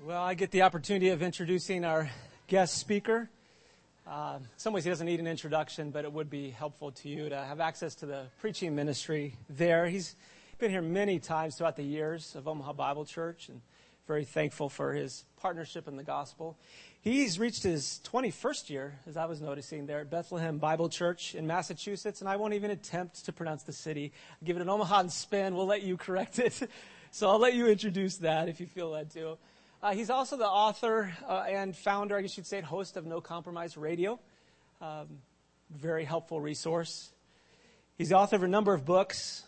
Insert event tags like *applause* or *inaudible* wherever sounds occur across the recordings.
Well, I get the opportunity of introducing our guest speaker. Uh, in some ways, he doesn't need an introduction, but it would be helpful to you to have access to the preaching ministry there. He's been here many times throughout the years of Omaha Bible Church and very thankful for his partnership in the gospel. He's reached his 21st year, as I was noticing, there at Bethlehem Bible Church in Massachusetts, and I won't even attempt to pronounce the city. I'll give it an Omaha spin. We'll let you correct it. *laughs* so I'll let you introduce that if you feel led to. Uh, he's also the author uh, and founder, I guess you'd say, host of No Compromise Radio. Um, very helpful resource. He's the author of a number of books,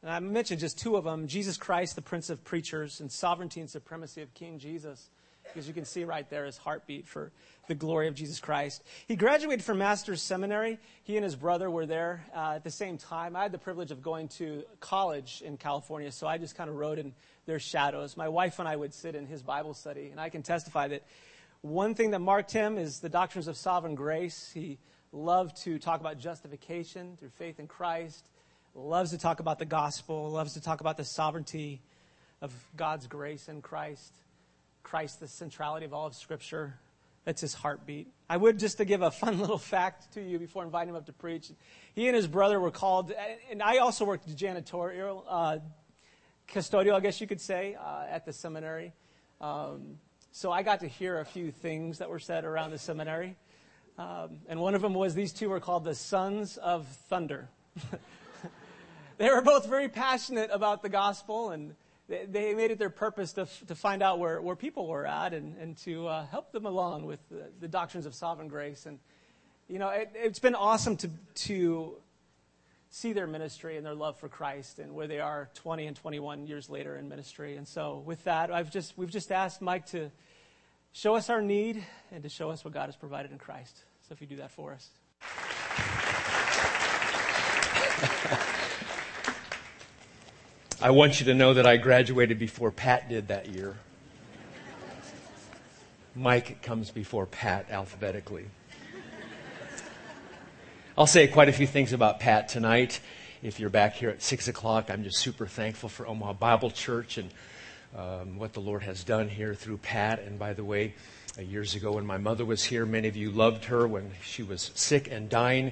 and I mentioned just two of them Jesus Christ, the Prince of Preachers, and Sovereignty and Supremacy of King Jesus. Because you can see right there his heartbeat for the glory of Jesus Christ. He graduated from Master's Seminary. He and his brother were there uh, at the same time. I had the privilege of going to college in California, so I just kind of rode in their shadows. My wife and I would sit in his Bible study, and I can testify that one thing that marked him is the doctrines of sovereign grace. He loved to talk about justification through faith in Christ, loves to talk about the gospel, loves to talk about the sovereignty of God's grace in Christ, Christ, the centrality of all of Scripture. That's his heartbeat. I would just to give a fun little fact to you before inviting him up to preach. He and his brother were called, and I also worked janitorial, uh, custodial, I guess you could say, uh, at the seminary. Um, so I got to hear a few things that were said around the seminary. Um, and one of them was these two were called the Sons of Thunder. *laughs* they were both very passionate about the gospel, and they, they made it their purpose to, to find out where, where people were at and, and to uh, help them along with the, the, doctrines of sovereign grace. And, you know, it, it's been awesome to, to see their ministry and their love for Christ and where they are 20 and 21 years later in ministry. And so with that, I've just, we've just asked Mike to show us our need and to show us what God has provided in Christ. So if you do that for us. I want you to know that I graduated before Pat did that year. Mike comes before Pat alphabetically. I'll say quite a few things about Pat tonight. If you're back here at 6 o'clock, I'm just super thankful for Omaha Bible Church and um, what the Lord has done here through Pat. And by the way, uh, years ago when my mother was here, many of you loved her when she was sick and dying.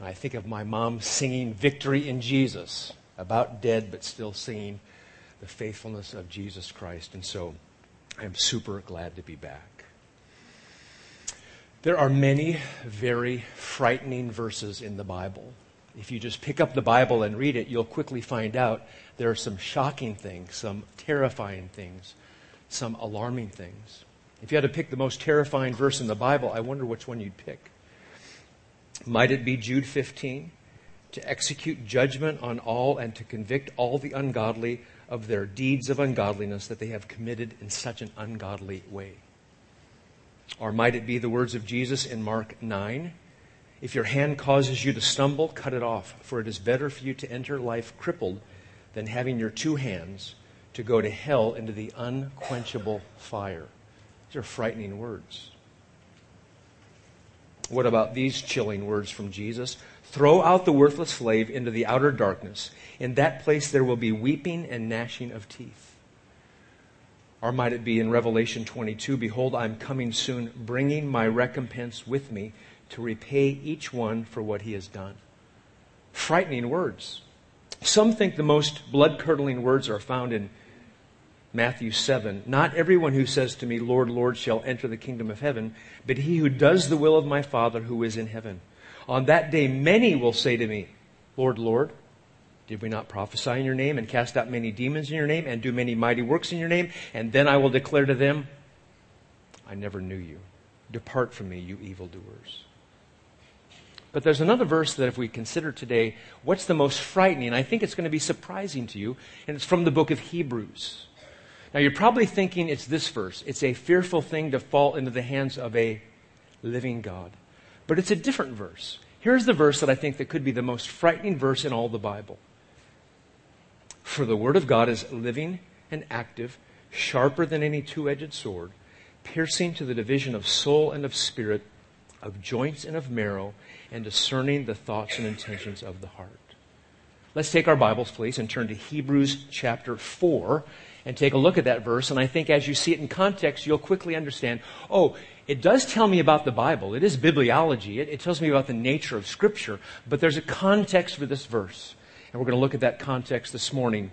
And I think of my mom singing Victory in Jesus, about dead, but still singing the faithfulness of Jesus Christ. And so I'm super glad to be back. There are many very frightening verses in the Bible. If you just pick up the Bible and read it, you'll quickly find out there are some shocking things, some terrifying things, some alarming things. If you had to pick the most terrifying verse in the Bible, I wonder which one you'd pick. Might it be Jude 15? To execute judgment on all and to convict all the ungodly of their deeds of ungodliness that they have committed in such an ungodly way. Or might it be the words of Jesus in Mark 9? If your hand causes you to stumble, cut it off, for it is better for you to enter life crippled than having your two hands to go to hell into the unquenchable fire. These are frightening words. What about these chilling words from Jesus? Throw out the worthless slave into the outer darkness. In that place there will be weeping and gnashing of teeth. Or might it be in Revelation 22 Behold, I'm coming soon, bringing my recompense with me to repay each one for what he has done. Frightening words. Some think the most blood curdling words are found in Matthew 7. Not everyone who says to me, Lord, Lord, shall enter the kingdom of heaven, but he who does the will of my Father who is in heaven. On that day, many will say to me, Lord, Lord, did we not prophesy in your name and cast out many demons in your name and do many mighty works in your name? And then I will declare to them, I never knew you. Depart from me, you evildoers. But there's another verse that if we consider today, what's the most frightening? I think it's going to be surprising to you, and it's from the book of Hebrews. Now you're probably thinking it's this verse. It's a fearful thing to fall into the hands of a living God. But it's a different verse. Here's the verse that I think that could be the most frightening verse in all the Bible. For the word of God is living and active, sharper than any two edged sword, piercing to the division of soul and of spirit, of joints and of marrow, and discerning the thoughts and intentions of the heart. Let's take our Bibles, please, and turn to Hebrews chapter 4. and take a look at that verse. And I think as you see it in context, you'll quickly understand, oh, it does tell me about the Bible. It is bibliology. It, it tells me about the nature of Scripture. But there's a context for this verse. And we're going to look at that context this morning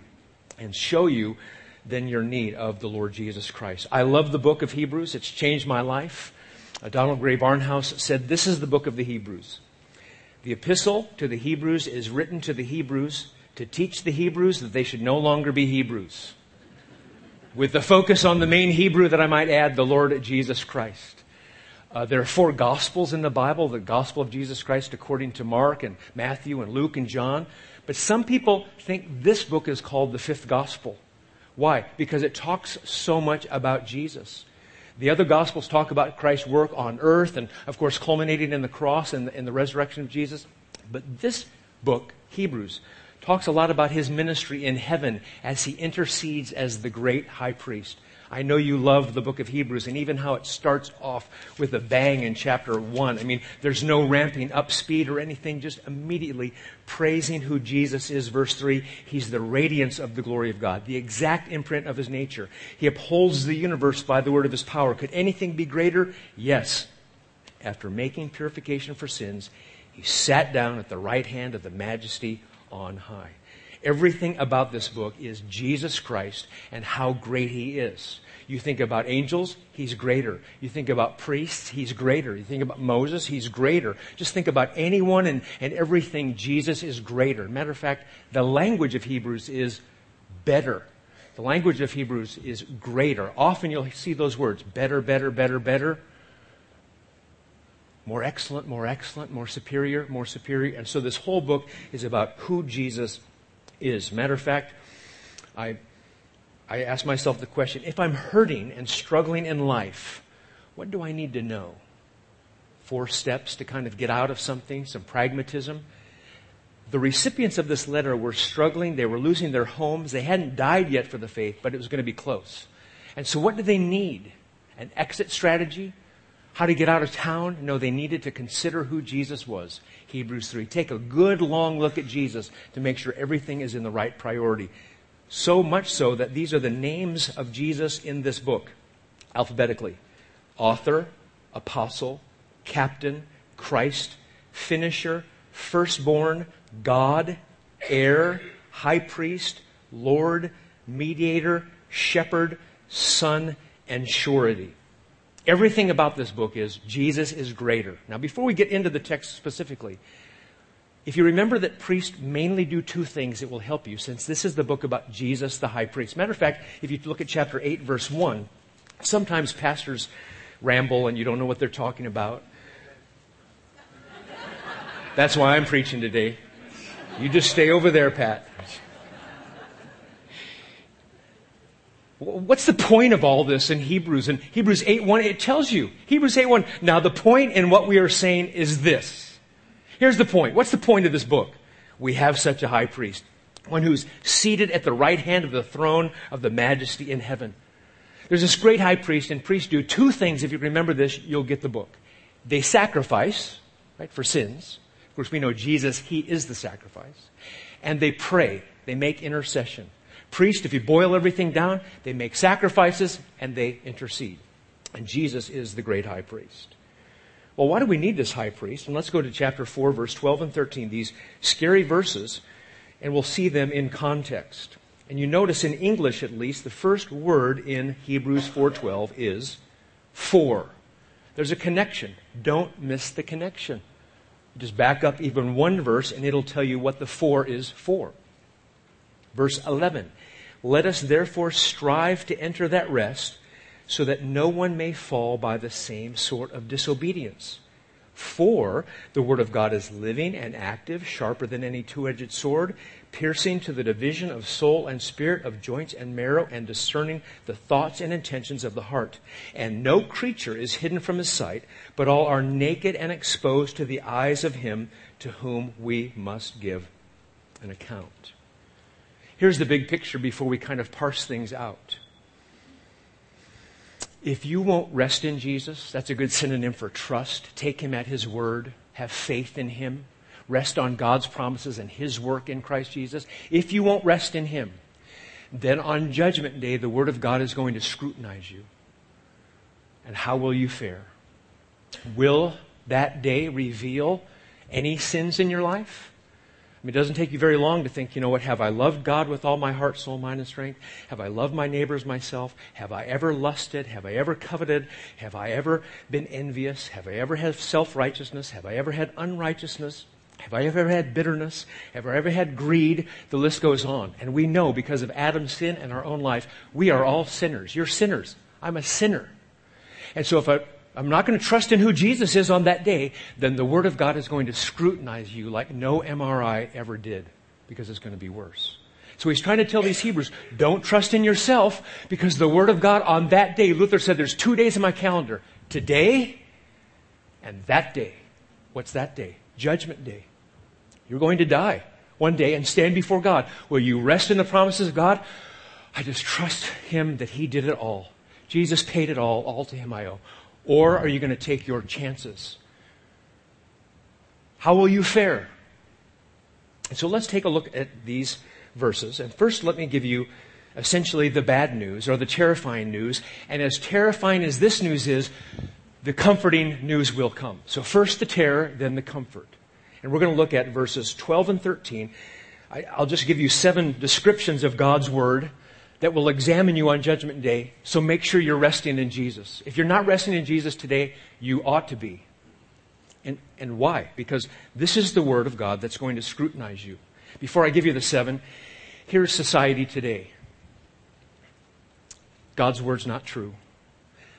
and show you then your need of the Lord Jesus Christ. I love the book of Hebrews. It's changed my life. Uh, Donald Grey Barnhouse said, This is the book of the Hebrews. The epistle to the Hebrews is written to the Hebrews to teach the Hebrews that they should no longer be Hebrews. With the focus on the main Hebrew that I might add, the Lord Jesus Christ. Uh, there are four Gospels in the Bible the Gospel of Jesus Christ according to Mark and Matthew and Luke and John. But some people think this book is called the fifth Gospel. Why? Because it talks so much about Jesus. The other Gospels talk about Christ's work on earth and, of course, culminating in the cross and the, and the resurrection of Jesus. But this book, Hebrews, talks a lot about his ministry in heaven as he intercedes as the great high priest. I know you love the book of Hebrews and even how it starts off with a bang in chapter 1. I mean, there's no ramping up speed or anything, just immediately praising who Jesus is. Verse 3 He's the radiance of the glory of God, the exact imprint of His nature. He upholds the universe by the word of His power. Could anything be greater? Yes. After making purification for sins, He sat down at the right hand of the majesty on high. Everything about this book is Jesus Christ and how great he is. You think about angels, he's greater. You think about priests, he's greater. You think about Moses, he's greater. Just think about anyone and, and everything, Jesus is greater. Matter of fact, the language of Hebrews is better. The language of Hebrews is greater. Often you'll see those words better, better, better, better. More excellent, more excellent, more superior, more superior. And so this whole book is about who Jesus is. Matter of fact, I, I ask myself the question if I'm hurting and struggling in life, what do I need to know? Four steps to kind of get out of something, some pragmatism. The recipients of this letter were struggling. They were losing their homes. They hadn't died yet for the faith, but it was going to be close. And so, what do they need? An exit strategy? How to get out of town? No, they needed to consider who Jesus was. Hebrews 3. Take a good long look at Jesus to make sure everything is in the right priority. So much so that these are the names of Jesus in this book, alphabetically author, apostle, captain, Christ, finisher, firstborn, God, heir, high priest, Lord, mediator, shepherd, son, and surety. Everything about this book is Jesus is greater. Now, before we get into the text specifically, if you remember that priests mainly do two things, it will help you since this is the book about Jesus, the high priest. Matter of fact, if you look at chapter 8, verse 1, sometimes pastors ramble and you don't know what they're talking about. That's why I'm preaching today. You just stay over there, Pat. What's the point of all this in Hebrews? In Hebrews 8.1, it tells you. Hebrews 8.1. Now the point in what we are saying is this. Here's the point. What's the point of this book? We have such a high priest. One who's seated at the right hand of the throne of the majesty in heaven. There's this great high priest, and priests do two things. If you remember this, you'll get the book. They sacrifice, right, for sins. Of course, we know Jesus, He is the sacrifice. And they pray. They make intercession. Priests, if you boil everything down, they make sacrifices and they intercede. And Jesus is the great high priest. Well, why do we need this high priest? And let's go to chapter 4, verse 12 and 13, these scary verses, and we'll see them in context. And you notice in English at least, the first word in Hebrews 4:12 is for. There's a connection. Don't miss the connection. Just back up even one verse and it'll tell you what the for is for. Verse 11. Let us therefore strive to enter that rest so that no one may fall by the same sort of disobedience. For the word of God is living and active, sharper than any two-edged sword, piercing to the division of soul and spirit, of joints and marrow, and discerning the thoughts and intentions of the heart. And no creature is hidden from his sight, but all are naked and exposed to the eyes of him to whom we must give an account. Here's the big picture before we kind of parse things out. If you won't rest in Jesus, that's a good synonym for trust. Take him at his word. Have faith in him. Rest on God's promises and his work in Christ Jesus. If you won't rest in him, then on Judgment Day, the Word of God is going to scrutinize you. And how will you fare? Will that day reveal any sins in your life? I mean, it doesn't take you very long to think, you know what, have I loved God with all my heart, soul, mind, and strength? Have I loved my neighbors myself? Have I ever lusted? Have I ever coveted? Have I ever been envious? Have I ever had self righteousness? Have I ever had unrighteousness? Have I ever had bitterness? Have I ever had greed? The list goes on. And we know because of Adam's sin and our own life, we are all sinners. You're sinners. I'm a sinner. And so if I, I'm not going to trust in who Jesus is on that day, then the Word of God is going to scrutinize you like no MRI ever did because it's going to be worse. So he's trying to tell these Hebrews, don't trust in yourself because the Word of God on that day, Luther said there's two days in my calendar. Today and that day. What's that day? Judgment Day. You're going to die one day and stand before God. Will you rest in the promises of God? I just trust Him that He did it all. Jesus paid it all. All to Him I owe. Or are you going to take your chances? How will you fare? And so let's take a look at these verses. And first, let me give you essentially the bad news or the terrifying news. And as terrifying as this news is, the comforting news will come. So first the terror, then the comfort. And we're going to look at verses 12 and 13. I, will just give you seven descriptions of God's Word that will examine you on Judgment Day. So make sure you're resting in Jesus. If you're not resting in Jesus today, you ought to be. And, and why? Because this is the Word of God that's going to scrutinize you. Before I give you the seven, here's society today. God's Word's not true.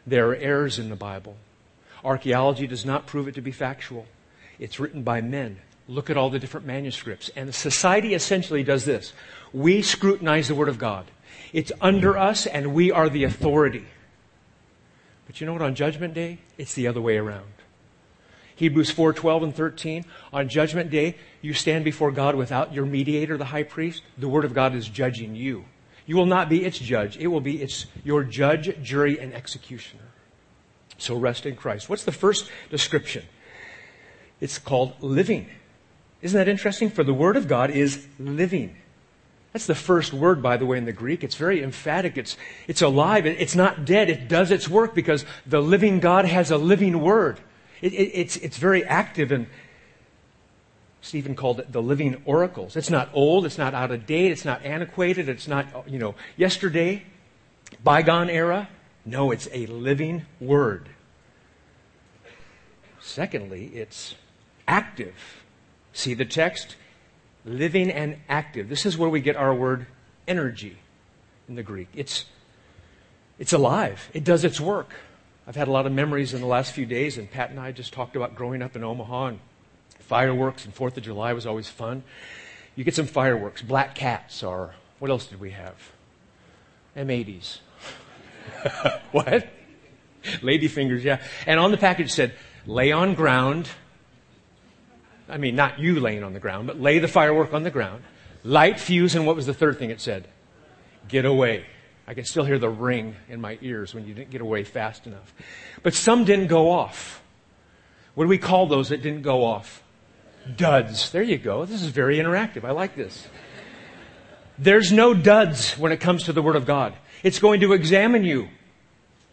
There are errors in the Bible. Archaeology does not prove it to be factual. It's written by men. Look at all the different manuscripts. And society essentially does this. We scrutinize the Word of God. It's under us and we are the authority. But you know what? On Judgment Day, it's the other way around. Hebrews 4 12 and 13. On Judgment Day, you stand before God without your mediator, the high priest. The Word of God is judging you. You will not be its judge, it will be its, your judge, jury, and executioner. So rest in Christ. What's the first description? It's called living. Isn't that interesting? For the Word of God is living. That's the first word, by the way, in the Greek. It's very emphatic. It's, it's alive. It's not dead. It does its work because the living God has a living word. It, it, it's, it's very active and Stephen called it the living oracles. It's not old. It's not out of date. It's not antiquated. It's not, you know, yesterday, bygone era. No, it's a living word. Secondly, it's active. See the text? Living and active. This is where we get our word energy in the Greek. It's, it's alive, it does its work. I've had a lot of memories in the last few days, and Pat and I just talked about growing up in Omaha and fireworks, and Fourth of July was always fun. You get some fireworks, black cats, or what else did we have? M80s. *laughs* what? Lady fingers, yeah. And on the package said, lay on ground, I mean, not you laying on the ground, but lay the firework on the ground, light fuse, and what was the third thing it said? Get away. I can still hear the ring in my ears when you didn't get away fast enough. But some didn't go off. What do we call those that didn't go off? Duds. There you go. This is very interactive. I like this. There's no duds when it comes to the Word of God. It's going to examine you.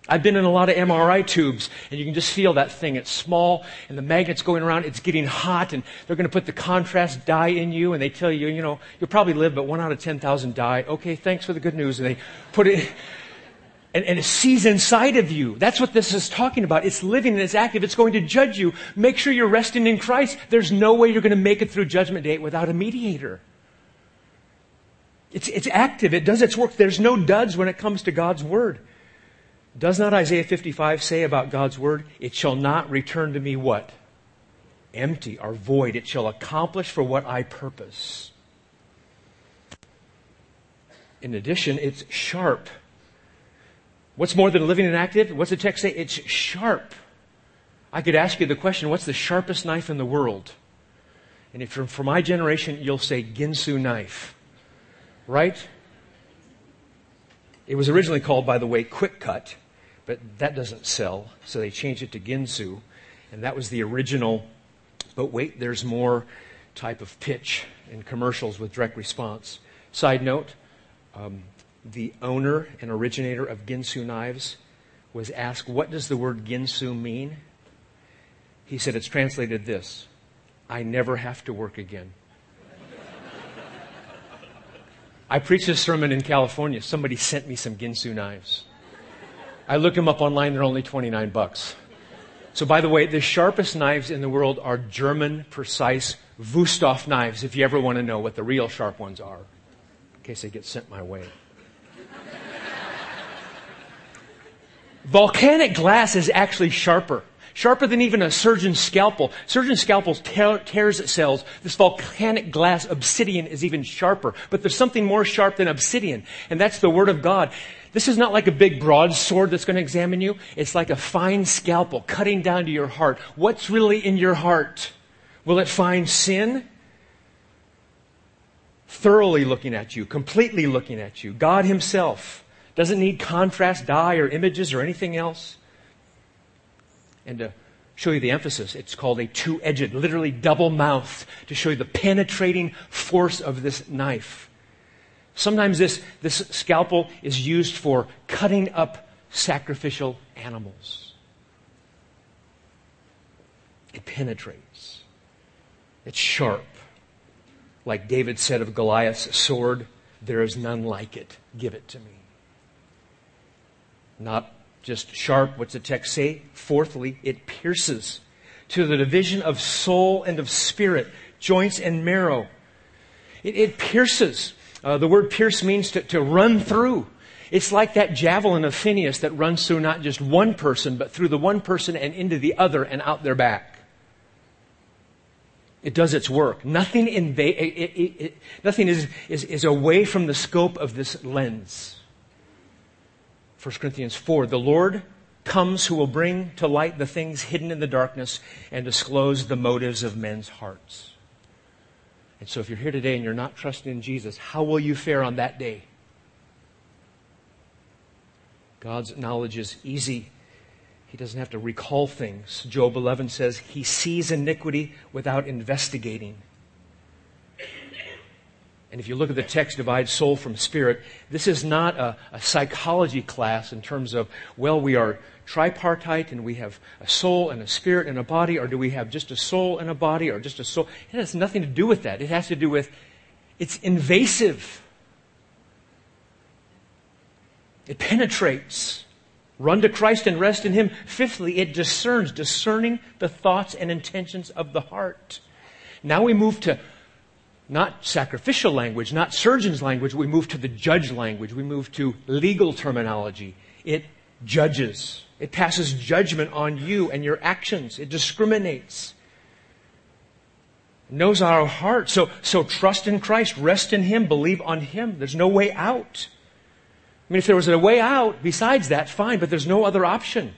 I've been in a lot of MRI tubes, and you can just feel that thing. It's small, and the magnet's going around. It's getting hot, and they're going to put the contrast dye in you, and they tell you, you know, you'll probably live, but one out of 10,000 die. Okay, thanks for the good news. And they put it, and, and it sees inside of you. That's what this is talking about. It's living and it's active. It's going to judge you. Make sure you're resting in Christ. There's no way you're going to make it through Judgment Day without a mediator. It's, it's active. It does its work. There's no duds when it comes to God's Word. Does not Isaiah 55 say about God's word, it shall not return to me what? Empty or void. It shall accomplish for what I purpose. In addition, it's sharp. What's more than living and active? What's the text say? It's sharp. I could ask you the question, what's the sharpest knife in the world? And if you're from my generation, you'll say Ginsu knife. Right? It was originally called, by the way, Quick Cut, but that doesn't sell, so they changed it to Ginsu, and that was the original. But wait, there's more type of pitch in commercials with direct response. Side note, um, the owner and originator of Ginsu knives, was asked, What does the word Ginsu mean? He said, It's translated this I never have to work again. I preached a sermon in California. Somebody sent me some Ginsu knives. I look them up online, they're only 29 bucks. So, by the way, the sharpest knives in the world are German precise Wüsthof knives, if you ever want to know what the real sharp ones are, in case they get sent my way. Volcanic glass is actually sharper. Sharper than even a surgeon's scalpel. Surgeon's scalpel tear, tears at cells. This volcanic glass obsidian is even sharper. But there's something more sharp than obsidian, and that's the Word of God. This is not like a big broadsword that's going to examine you. It's like a fine scalpel cutting down to your heart. What's really in your heart? Will it find sin? Thoroughly looking at you, completely looking at you. God Himself doesn't need contrast, dye, or images or anything else. And to show you the emphasis, it's called a two edged, literally double mouthed, to show you the penetrating force of this knife. Sometimes this, this scalpel is used for cutting up sacrificial animals. It penetrates. It's sharp. Like David said of Goliath's sword, there is none like it. Give it to me. Not just sharp, what's the text say? Fourthly, it pierces to the division of soul and of spirit, joints and marrow. It, it pierces. Uh, the word pierce means to, to run through. It's like that javelin of Phineas that runs through not just one person, but through the one person and into the other and out their back. It does its work. Nothing, it, it, it, nothing is, is, is away from the scope of this lens. 1 Corinthians 4 The Lord comes who will bring to light the things hidden in the darkness and disclose the motives of men's hearts. And so, if you're here today and you're not trusting in Jesus, how will you fare on that day? God's knowledge is easy. He doesn't have to recall things. Job 11 says he sees iniquity without investigating. And if you look at the text, divide soul from spirit, this is not a, a, psychology class in terms of, well, we are tripartite and we have a soul and a spirit and a body, or do we have just a soul and a body, or just a soul? It has nothing to do with that. It has to do with, it's invasive. It penetrates. Run to Christ and rest in Him. Fifthly, it discerns, discerning the thoughts and intentions of the heart. Now we move to not sacrificial language, not surgeon's language. We move to the judge language. We move to legal terminology. It judges. It passes judgment on you and your actions. It discriminates. Knows our heart. So, so trust in Christ. Rest in Him. Believe on Him. There's no way out. I mean, if there was a way out besides that, fine, but there's no other option.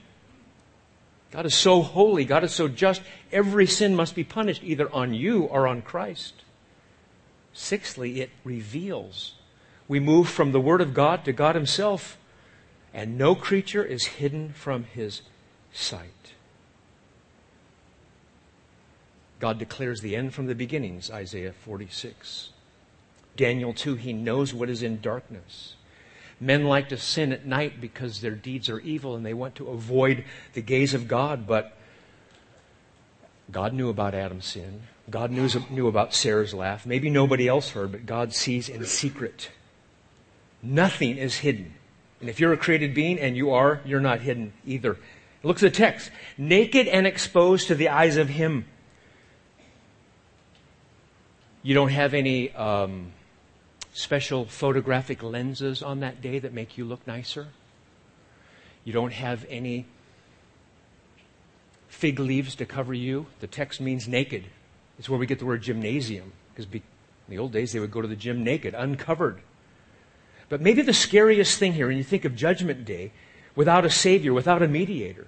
God is so holy. God is so just. Every sin must be punished either on you or on Christ. Sixthly, it reveals. We move from the Word of God to God Himself, and no creature is hidden from His sight. God declares the end from the beginnings, Isaiah 46. Daniel 2, He knows what is in darkness. Men like to sin at night because their deeds are evil and they want to avoid the gaze of God, but God knew about Adam's sin. God knew, knew about Sarah's laugh. Maybe nobody else heard, but God sees in secret. Nothing is hidden. And if you're a created being, and you are, you're not hidden either. Look at the text. Naked and exposed to the eyes of Him. You don't have any um, special photographic lenses on that day that make you look nicer. You don't have any fig leaves to cover you. The text means naked. It's where we get the word gymnasium, because in the old days they would go to the gym naked, uncovered. But maybe the scariest thing here, when you think of Judgment Day, without a Savior, without a mediator,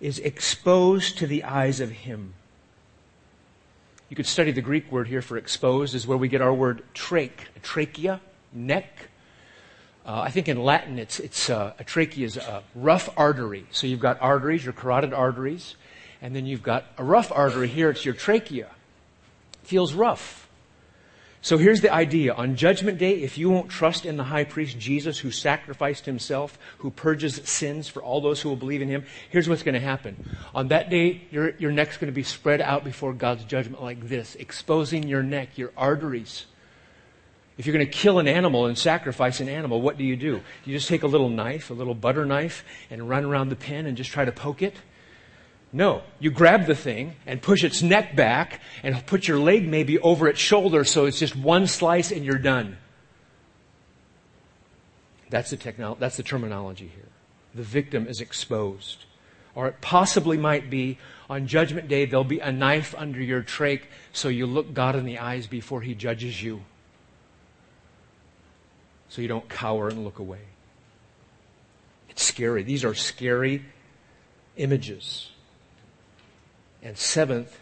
is exposed to the eyes of Him. You could study the Greek word here for exposed, is where we get our word trach, trachea, neck. Uh, I think in Latin, it's, it's uh, a trachea is a rough artery. So you've got arteries, your carotid arteries, and then you've got a rough artery here. It's your trachea. Feels rough. So here's the idea. On Judgment Day, if you won't trust in the high priest Jesus who sacrificed himself, who purges sins for all those who will believe in him, here's what's going to happen. On that day, your, your neck's going to be spread out before God's judgment like this, exposing your neck, your arteries. If you're going to kill an animal and sacrifice an animal, what do you do? You just take a little knife, a little butter knife, and run around the pen and just try to poke it? No, you grab the thing and push its neck back and put your leg maybe over its shoulder so it's just one slice and you're done. That's the, technolo- that's the terminology here. The victim is exposed. Or it possibly might be on Judgment Day, there'll be a knife under your trach so you look God in the eyes before He judges you. So you don't cower and look away. It's scary. These are scary images. And seventh,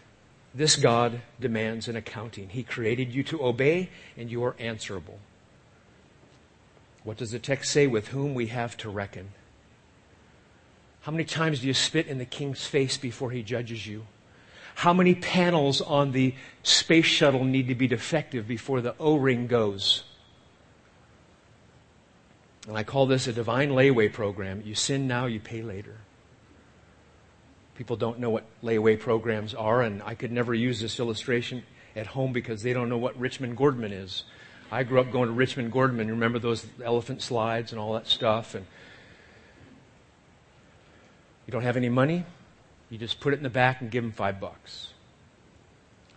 this God demands an accounting. He created you to obey, and you are answerable. What does the text say? With whom we have to reckon. How many times do you spit in the king's face before he judges you? How many panels on the space shuttle need to be defective before the O ring goes? And I call this a divine layaway program. You sin now, you pay later. People don't know what layaway programs are, and I could never use this illustration at home because they don't know what Richman Gordman is. I grew up going to Richman Gordman. Remember those elephant slides and all that stuff? And you don't have any money, you just put it in the back and give them five bucks.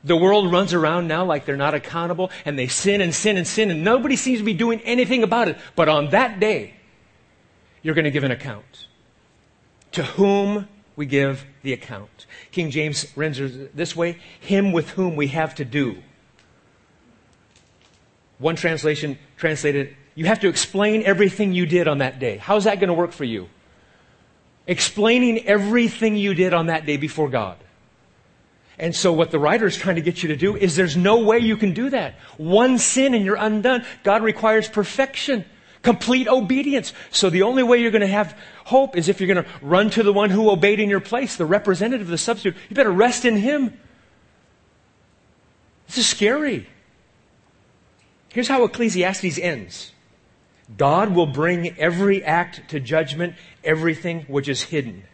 The world runs around now like they're not accountable and they sin and sin and sin and nobody seems to be doing anything about it. But on that day, you're going to give an account. To whom we give the account. King James renders it this way Him with whom we have to do. One translation translated, You have to explain everything you did on that day. How's that going to work for you? Explaining everything you did on that day before God. And so what the writer is trying to get you to do is there's no way you can do that. One sin and you're undone. God requires perfection. Complete obedience. So the only way you're going to have hope is if you're going to run to the one who obeyed in your place, the representative, the substitute. You better rest in him. This is scary. Here's how Ecclesiastes ends. God will bring every act to judgment, everything which is hidden.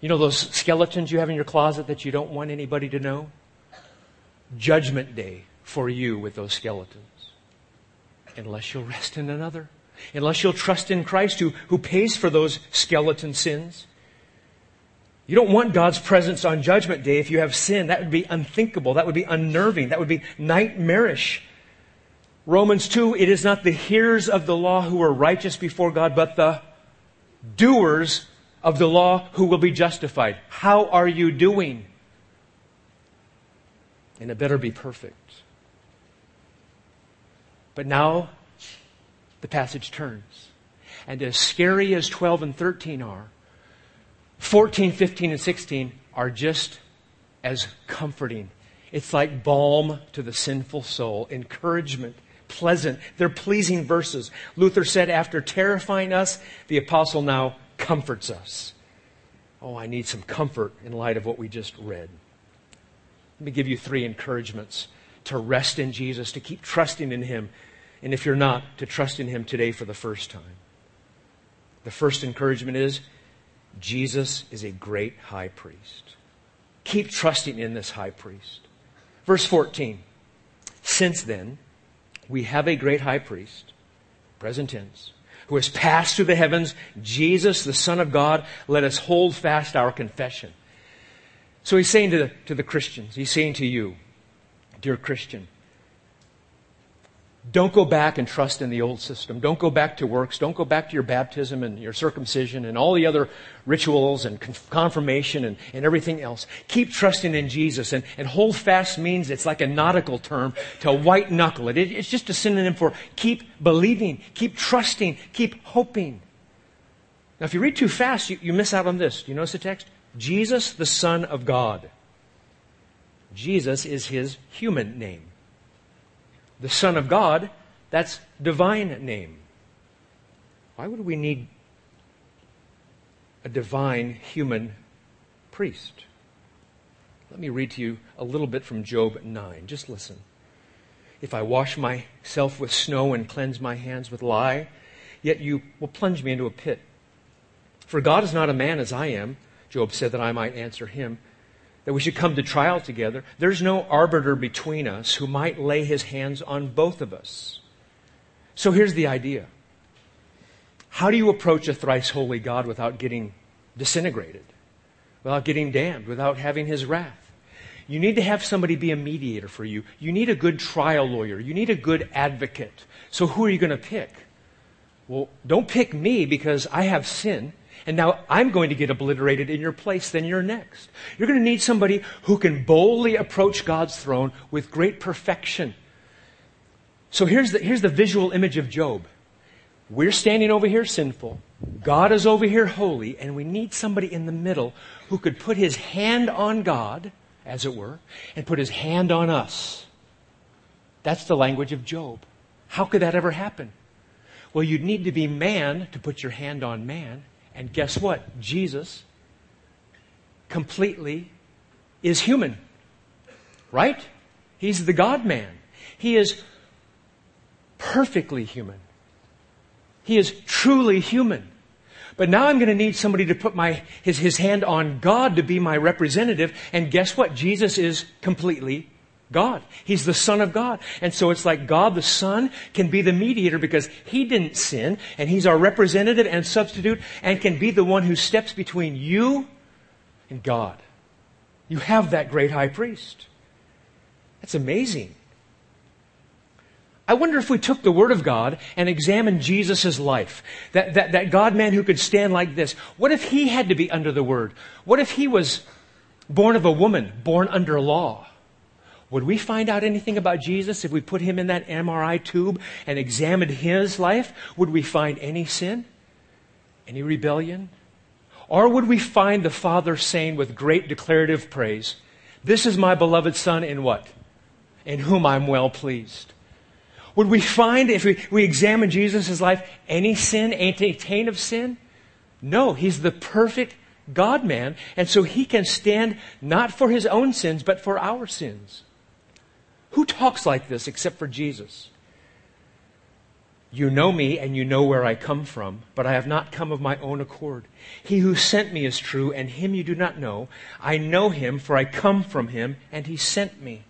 You know those skeletons you have in your closet that you don't want anybody to know? Judgment day for you with those skeletons unless you'll rest in another, unless you'll trust in Christ who, who pays for those skeleton sins. You don't want God's presence on Judgment Day if you have sin. That would be unthinkable. That would be unnerving. That would be nightmarish. Romans 2, it is not the hearers of the law who are righteous before God, but the doers of the law who will be justified. How are you doing? And it better be perfect. But now the passage turns. And as scary as 12 and 13 are, 14, 15, and 16 are just as comforting. It's like balm to the sinful soul, encouragement, pleasant. They're pleasing verses. Luther said, after terrifying us, the apostle now comforts us. Oh, I need some comfort in light of what we just read. Let me give you three encouragements to rest in Jesus, to keep trusting in Him, and if you're not, to trust in Him today for the first time. The first encouragement is Jesus is a great high priest. Keep trusting in this high priest. Verse 14. Since then, we have a great high priest, present tense, who has passed through the heavens, Jesus, the Son of God, let us hold fast our confession. So he's saying to the, to the Christians, he's saying to you, dear Christian, don't go back and trust in the old system. Don't go back to works. Don't go back to your baptism and your circumcision and all the other rituals and confirmation and, and everything else. Keep trusting in Jesus. And, and hold fast means it's like a nautical term to white knuckle it. it. It's just a synonym for keep believing, keep trusting, keep hoping. Now, if you read too fast, you, you miss out on this. Do you notice the text? Jesus, the Son of God. Jesus is his human name. The Son of God, that's divine name. Why would we need a divine human priest? Let me read to you a little bit from Job 9. Just listen. if I wash myself with snow and cleanse my hands with lye, yet you will plunge me into a pit. For God is not a man as I am, Job said that I might answer him, that we should come to trial together. There's no arbiter between us who might lay his hands on both of us. So here's the idea. How do you approach a thrice holy God without getting disintegrated, without getting damned, without having his wrath? You need to have somebody be a mediator for you. You need a good trial lawyer. You need a good advocate. So who are you going to pick? Well, don't pick me because I have sin. And now I'm going to get obliterated in your place, then you're next. You're going to need somebody who can boldly approach God's throne with great perfection. So here's the, here's the visual image of Job. We're standing over here sinful. God is over here holy, and we need somebody in the middle who could put his hand on God as it were, and put his hand on us. That's the language of Job. How could that ever happen? Well, you'd need to be man to put your hand on man. And guess what? Jesus completely is human. Right? He's the God man. He is perfectly human. He is truly human. But now I'm going to need somebody to put my, his, his hand on God to be my representative. And guess what? Jesus is completely God. He's the Son of God. And so it's like God the Son can be the mediator because He didn't sin and He's our representative and substitute and can be the one who steps between you and God. You have that great high priest. That's amazing. I wonder if we took the Word of God and examined Jesus' life, that, that, that God man who could stand like this, what if he had to be under the Word? What if he was born of a woman, born under law? Would we find out anything about Jesus if we put him in that MRI tube and examined his life? Would we find any sin? Any rebellion? Or would we find the Father saying with great declarative praise, This is my beloved Son in what? In whom I'm well pleased. Would we find, if we, we examine Jesus' life, any sin, any taint of sin? No, he's the perfect God man, and so he can stand not for his own sins, but for our sins. Who talks like this except for Jesus? You know me and you know where I come from, but I have not come of my own accord. He who sent me is true, and him you do not know. I know him, for I come from him, and he sent me.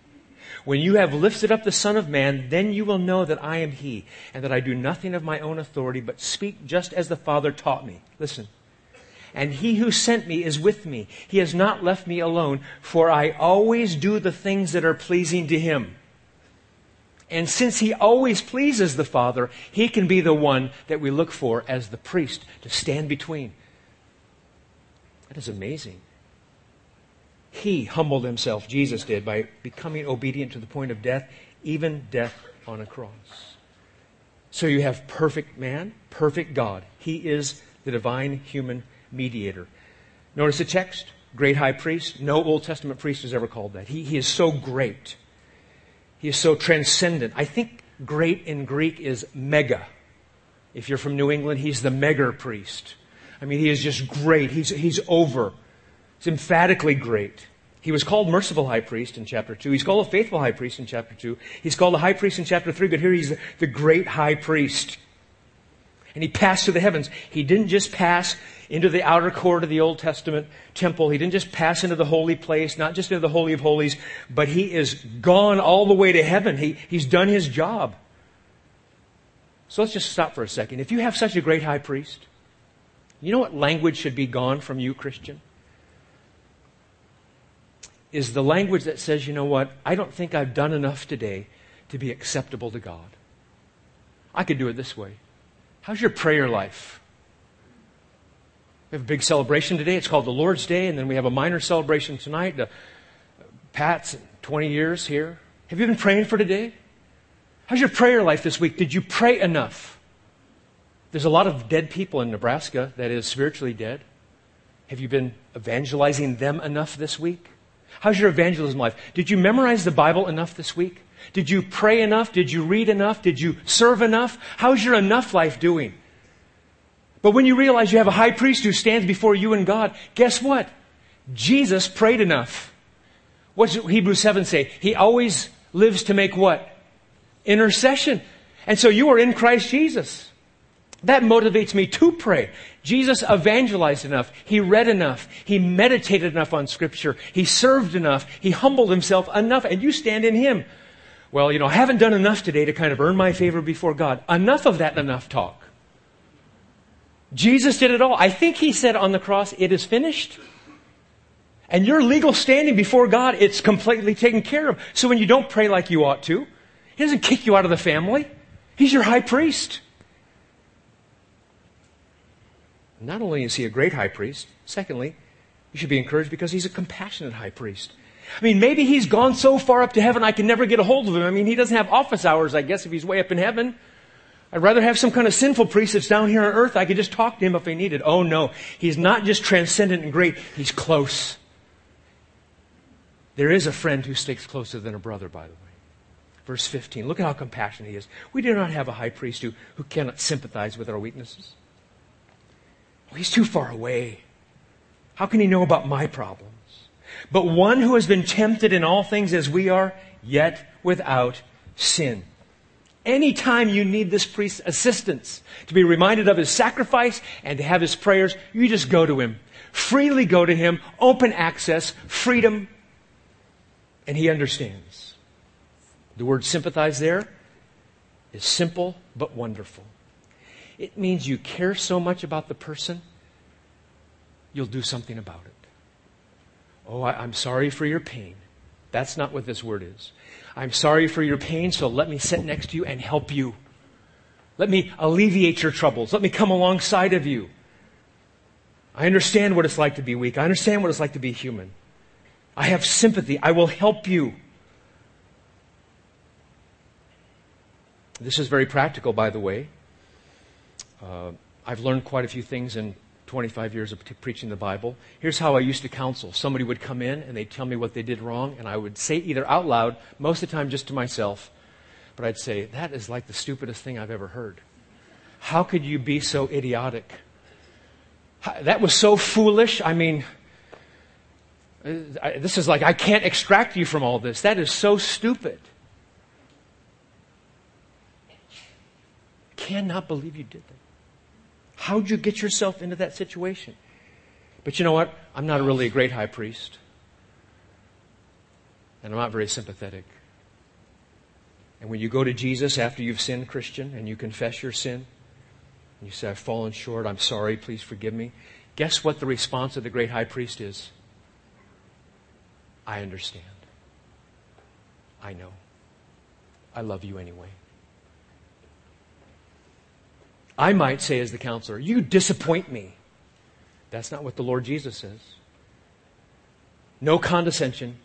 When you have lifted up the Son of Man, then you will know that I am He, and that I do nothing of my own authority, but speak just as the Father taught me. Listen. And He who sent me is with me. He has not left me alone, for I always do the things that are pleasing to Him. And since He always pleases the Father, He can be the one that we look for as the priest to stand between. That is amazing. He humbled himself, Jesus did, by becoming obedient to the point of death, even death on a cross. So you have perfect man, perfect God. He is the divine human mediator. Notice the text great high priest. No Old Testament priest is ever called that. He, he is so great. He is so transcendent. I think great in Greek is mega. If you're from New England, he's the mega priest. I mean, he is just great. He's, he's over. It's emphatically great. He was called merciful high priest in chapter 2. He's called a faithful high priest in chapter 2. He's called a high priest in chapter 3, but here he's the, the great high priest. And he passed to the heavens. He didn't just pass into the outer court of the Old Testament temple. He didn't just pass into the holy place, not just into the Holy of Holies, but he is gone all the way to heaven. He, he's done his job. So let's just stop for a second. If you have such a great high priest, you know what language should be gone from you, Christian? is the language that says, you know what, I don't think I've done enough today to be acceptable to God. I could do it this way. How's your prayer life? We have a big celebration today. It's called the Lord's Day, and then we have a minor celebration tonight. Uh, Pat's 20 years here. Have you been praying for today? How's your prayer life this week? Did you pray enough? There's a lot of dead people in Nebraska that is spiritually dead. Have you been evangelizing them enough this week? How's your evangelism life? Did you memorize the Bible enough this week? Did you pray enough? Did you read enough? Did you serve enough? How's your enough life doing? But when you realize you have a high priest who stands before you and God, guess what? Jesus prayed enough. What does Hebrews 7 say? He always lives to make what? Intercession. And so you are in Christ Jesus. That motivates me to pray. Jesus evangelized enough. He read enough. He meditated enough on scripture. He served enough. He humbled himself enough. And you stand in him. Well, you know, I haven't done enough today to kind of earn my favor before God. Enough of that enough talk. Jesus did it all. I think he said on the cross, it is finished. And your legal standing before God, it's completely taken care of. So when you don't pray like you ought to, he doesn't kick you out of the family. He's your high priest. Not only is he a great high priest, secondly, you should be encouraged because he's a compassionate high priest. I mean, maybe he's gone so far up to heaven I can never get a hold of him. I mean, he doesn't have office hours, I guess, if he's way up in heaven. I'd rather have some kind of sinful priest that's down here on earth. I could just talk to him if I needed. Oh no. He's not just transcendent and great. He's close. There is a friend who sticks closer than a brother, by the way. Verse 15. Look at how compassionate he is. We do not have a high priest who, who cannot sympathize with our weaknesses. Oh, he's too far away. How can he know about my problems? But one who has been tempted in all things as we are, yet without sin. Anytime you need this priest's assistance to be reminded of his sacrifice and to have his prayers, you just go to him. Freely go to him, open access, freedom, and he understands. The word sympathize there is simple but wonderful. It means you care so much about the person, you'll do something about it. Oh, I, am sorry for your pain. That's not what this word is. I'm sorry for your pain, so let me sit next to you and help you. Let me alleviate your troubles. Let me come alongside of you. I understand what it's like to be weak. I understand what it's like to be human. I have sympathy. I will help you. This is very practical, by the way. Uh, I've learned quite a few things in 25 years of preaching the Bible. Here's how I used to counsel. Somebody would come in and they'd tell me what they did wrong, and I would say either out loud, most of the time just to myself, but I'd say, That is like the stupidest thing I've ever heard. How could you be so idiotic? That was so foolish. I mean, uh, this is like, I can't extract you from all this. That is so stupid. I cannot believe you did that. How'd you get yourself into that situation? But you know what? I'm not really a great high priest. And I'm not very sympathetic. And when you go to Jesus after you've sinned, Christian, and you confess your sin, and you say, I've fallen short, I'm sorry, please forgive me, guess what the response of the great high priest is? I understand. I know. I love you anyway. I might say as the counselor, You disappoint me. That's not what the Lord Jesus says. No condescension.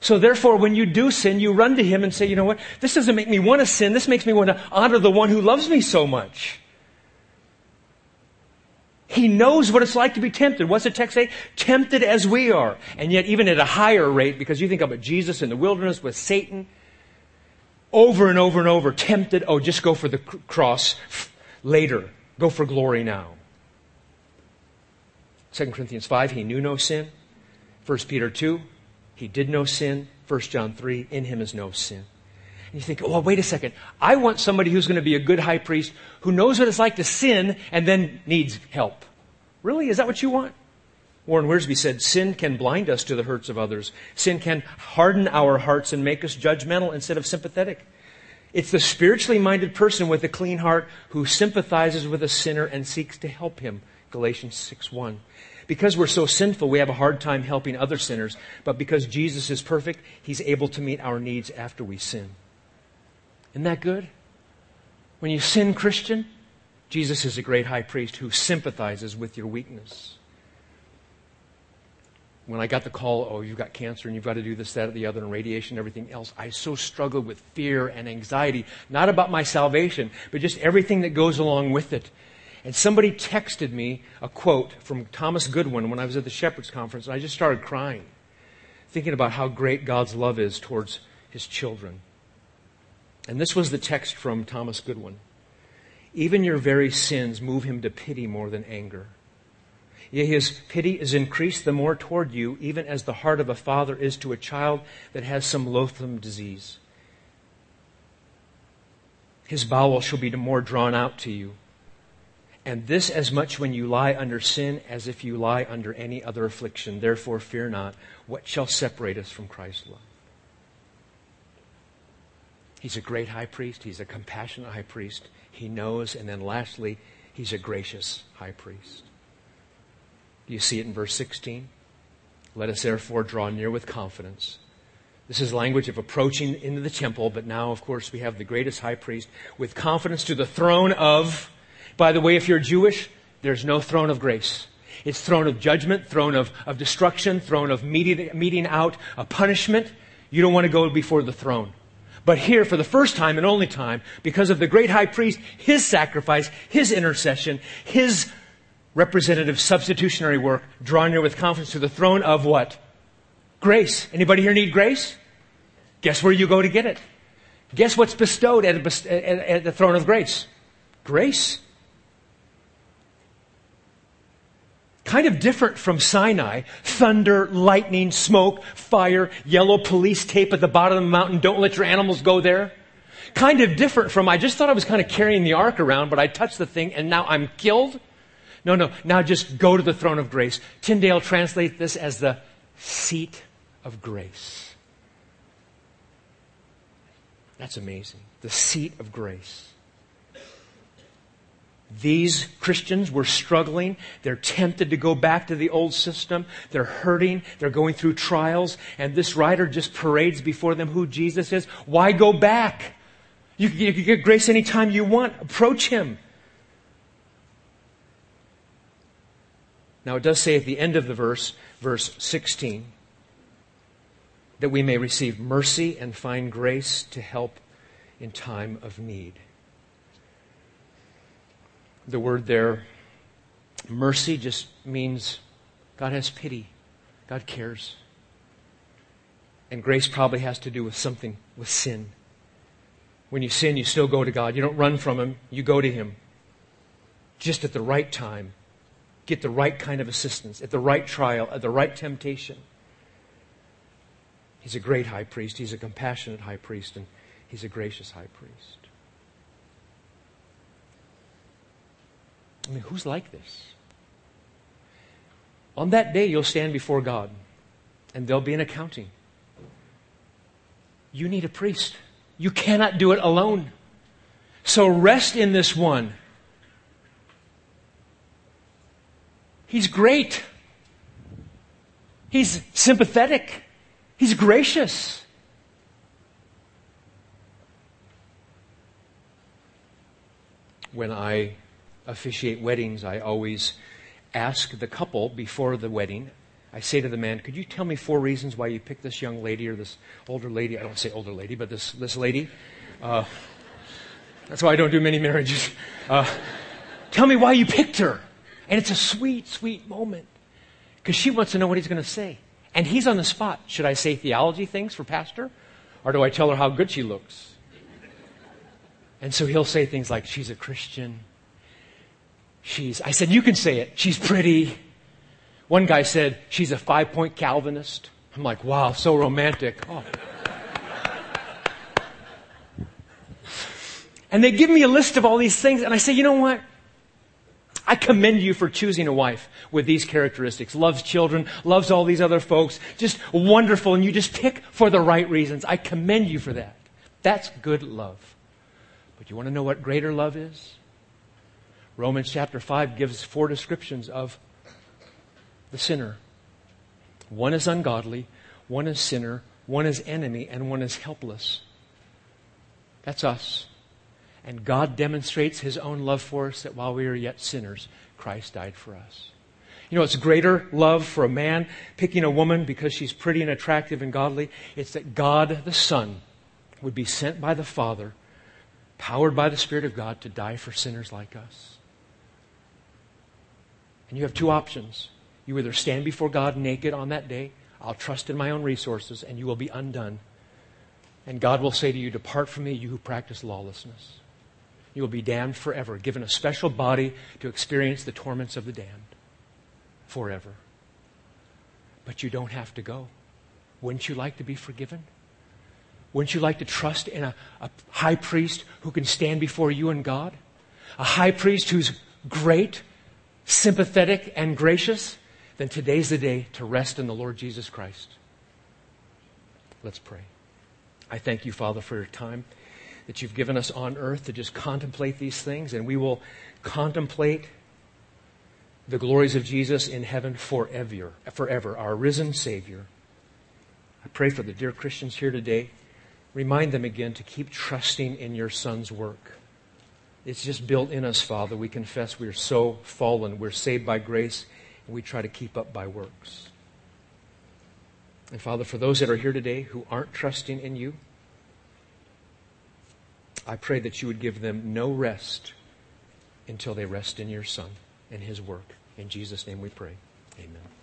So therefore, when you do sin, you run to Him and say, You know what? This doesn't make me want to sin. This makes me want to honor the one who loves me so much. He knows what it's like to be tempted. What's the text say? Tempted as we are. And yet, even at a higher rate, because you think about Jesus in the wilderness with Satan, over and over and over, tempted, oh, just go for the cross later. Go for glory now. 2 Corinthians 5, he knew no sin. 1 Peter 2, he did no sin. 1 John 3, in him is no sin. And you think, oh, well, wait a second. I want somebody who's going to be a good high priest who knows what it's like to sin and then needs help. Really? Is that what you want? Warren Wiersbe said, Sin can blind us to the hurts of others. Sin can harden our hearts and make us judgmental instead of sympathetic. It's the spiritually minded person with a clean heart who sympathizes with a sinner and seeks to help him. Galatians 6 1. Because we're so sinful, we have a hard time helping other sinners. But because Jesus is perfect, he's able to meet our needs after we sin. Isn't that good? When you sin, Christian, Jesus is a great high priest who sympathizes with your weakness when I got the call, oh, you've got cancer and you've got to do this, that, or the other, and radiation, and everything else, I so struggled with fear and anxiety, not about my salvation, but just everything that goes along with it. And somebody texted me a quote from Thomas Goodwin when I was at the Shepherds Conference, and I just started crying, thinking about how great God's love is towards his children. And this was the text from Thomas Goodwin. Even your very sins move him to pity more than anger. Yea, his pity is increased the more toward you, even as the heart of a father is to a child that has some loathsome disease. His bowels shall be the more drawn out to you. And this as much when you lie under sin as if you lie under any other affliction. Therefore, fear not. What shall separate us from Christ's love? He's a great high priest. He's a compassionate high priest. He knows. And then lastly, he's a gracious high priest. You see it in verse 16? Let us therefore draw near with confidence. This is language of approaching into the temple, but now, of course, we have the greatest high priest with confidence to the throne of, by the way, if you're Jewish, there's no throne of grace. It's throne of judgment, throne of, of destruction, throne of meeting, meting out a punishment. You don't want to go before the throne. But here, for the first time and only time, because of the great high priest, his sacrifice, his intercession, his representative substitutionary work, draw near with confidence to the throne of what? Grace. Anybody here need grace? Guess where you go to get it? Guess what's bestowed at, a, at the throne of grace? Grace. Kind of different from Sinai. Thunder, lightning, smoke, fire, yellow police tape at the bottom of the mountain. Don't let your animals go there. Kind of different from, I just thought I was kind of carrying the ark around, but I touched the thing and now I'm killed. No, no. Now just go to the throne of grace. Tyndale translates this as the seat of grace. That's amazing. The seat of grace. These Christians were struggling. They're tempted to go back to the old system. They're hurting. They're going through trials. And this writer just parades before them who Jesus is. Why go back? You, can get grace anytime you want. Approach Him. Now, it does say at the end of the verse, verse 16, that we may receive mercy and find grace to help in time of need. The word there, mercy, just means God has pity, God cares. And grace probably has to do with something, with sin. When you sin, you still go to God. You don't run from Him, you go to Him. Just at the right time, get the right kind of assistance at the right trial, at the right temptation. He's a great high priest. He's a compassionate high priest, and he's a gracious high priest. I mean, who's like this? On that day, you'll stand before God, and there'll be an accounting. You need a priest. You cannot do it alone. So rest in this one He's great. He's sympathetic. He's gracious. When I officiate weddings, I always ask the couple before the wedding, I say to the man, Could you tell me four reasons why you picked this young lady or this older lady? I don't say older lady, but this, this lady. Uh, that's why I don't do many marriages. Uh, tell me why you picked her. And it's a sweet, sweet moment because she wants to know what he's going to say. And he's on the spot. Should I say theology things for pastor? Or do I tell her how good she looks? And so he'll say things like, she's a Christian. She's, I said, you can say it. She's pretty. One guy said, she's a five point Calvinist. I'm like, wow, so romantic. Oh. and they give me a list of all these things, and I say, you know what? I commend you for choosing a wife with these characteristics. Loves children, loves all these other folks, just wonderful, and you just pick for the right reasons. I commend you for that. That's good love. But you want to know what greater love is? Romans chapter 5 gives four descriptions of the sinner. One is ungodly, one is sinner, one is enemy, and one is helpless. That's us. And God demonstrates his own love for us that while we are yet sinners, Christ died for us. You know, it's greater love for a man picking a woman because she's pretty and attractive and godly. It's that God the Son would be sent by the Father, powered by the Spirit of God, to die for sinners like us. And you have two options. You either stand before God naked on that day, I'll trust in my own resources, and you will be undone. And God will say to you, Depart from me, you who practice lawlessness you will be damned forever, given a special body to experience the torments of the damned forever. But you don't have to go. Wouldn't you like to be forgiven? Wouldn't you like to trust in a, a high priest who can stand before you and God? A high priest who's great, sympathetic, and gracious? Then today's the day to rest in the Lord Jesus Christ. Let's pray. I thank you, Father, for your time that you've given us on earth to just contemplate these things, and we will contemplate the glories of Jesus in heaven forever, forever, our risen Savior. I pray for the dear Christians here today. Remind them again to keep trusting in your Son's work. It's just built in us, Father. We confess we are so fallen. We're saved by grace, and we try to keep up by works. And Father, for those that are here today who aren't trusting in you, I pray that you would give them no rest until they rest in your Son and his work. In Jesus' name we pray. Amen.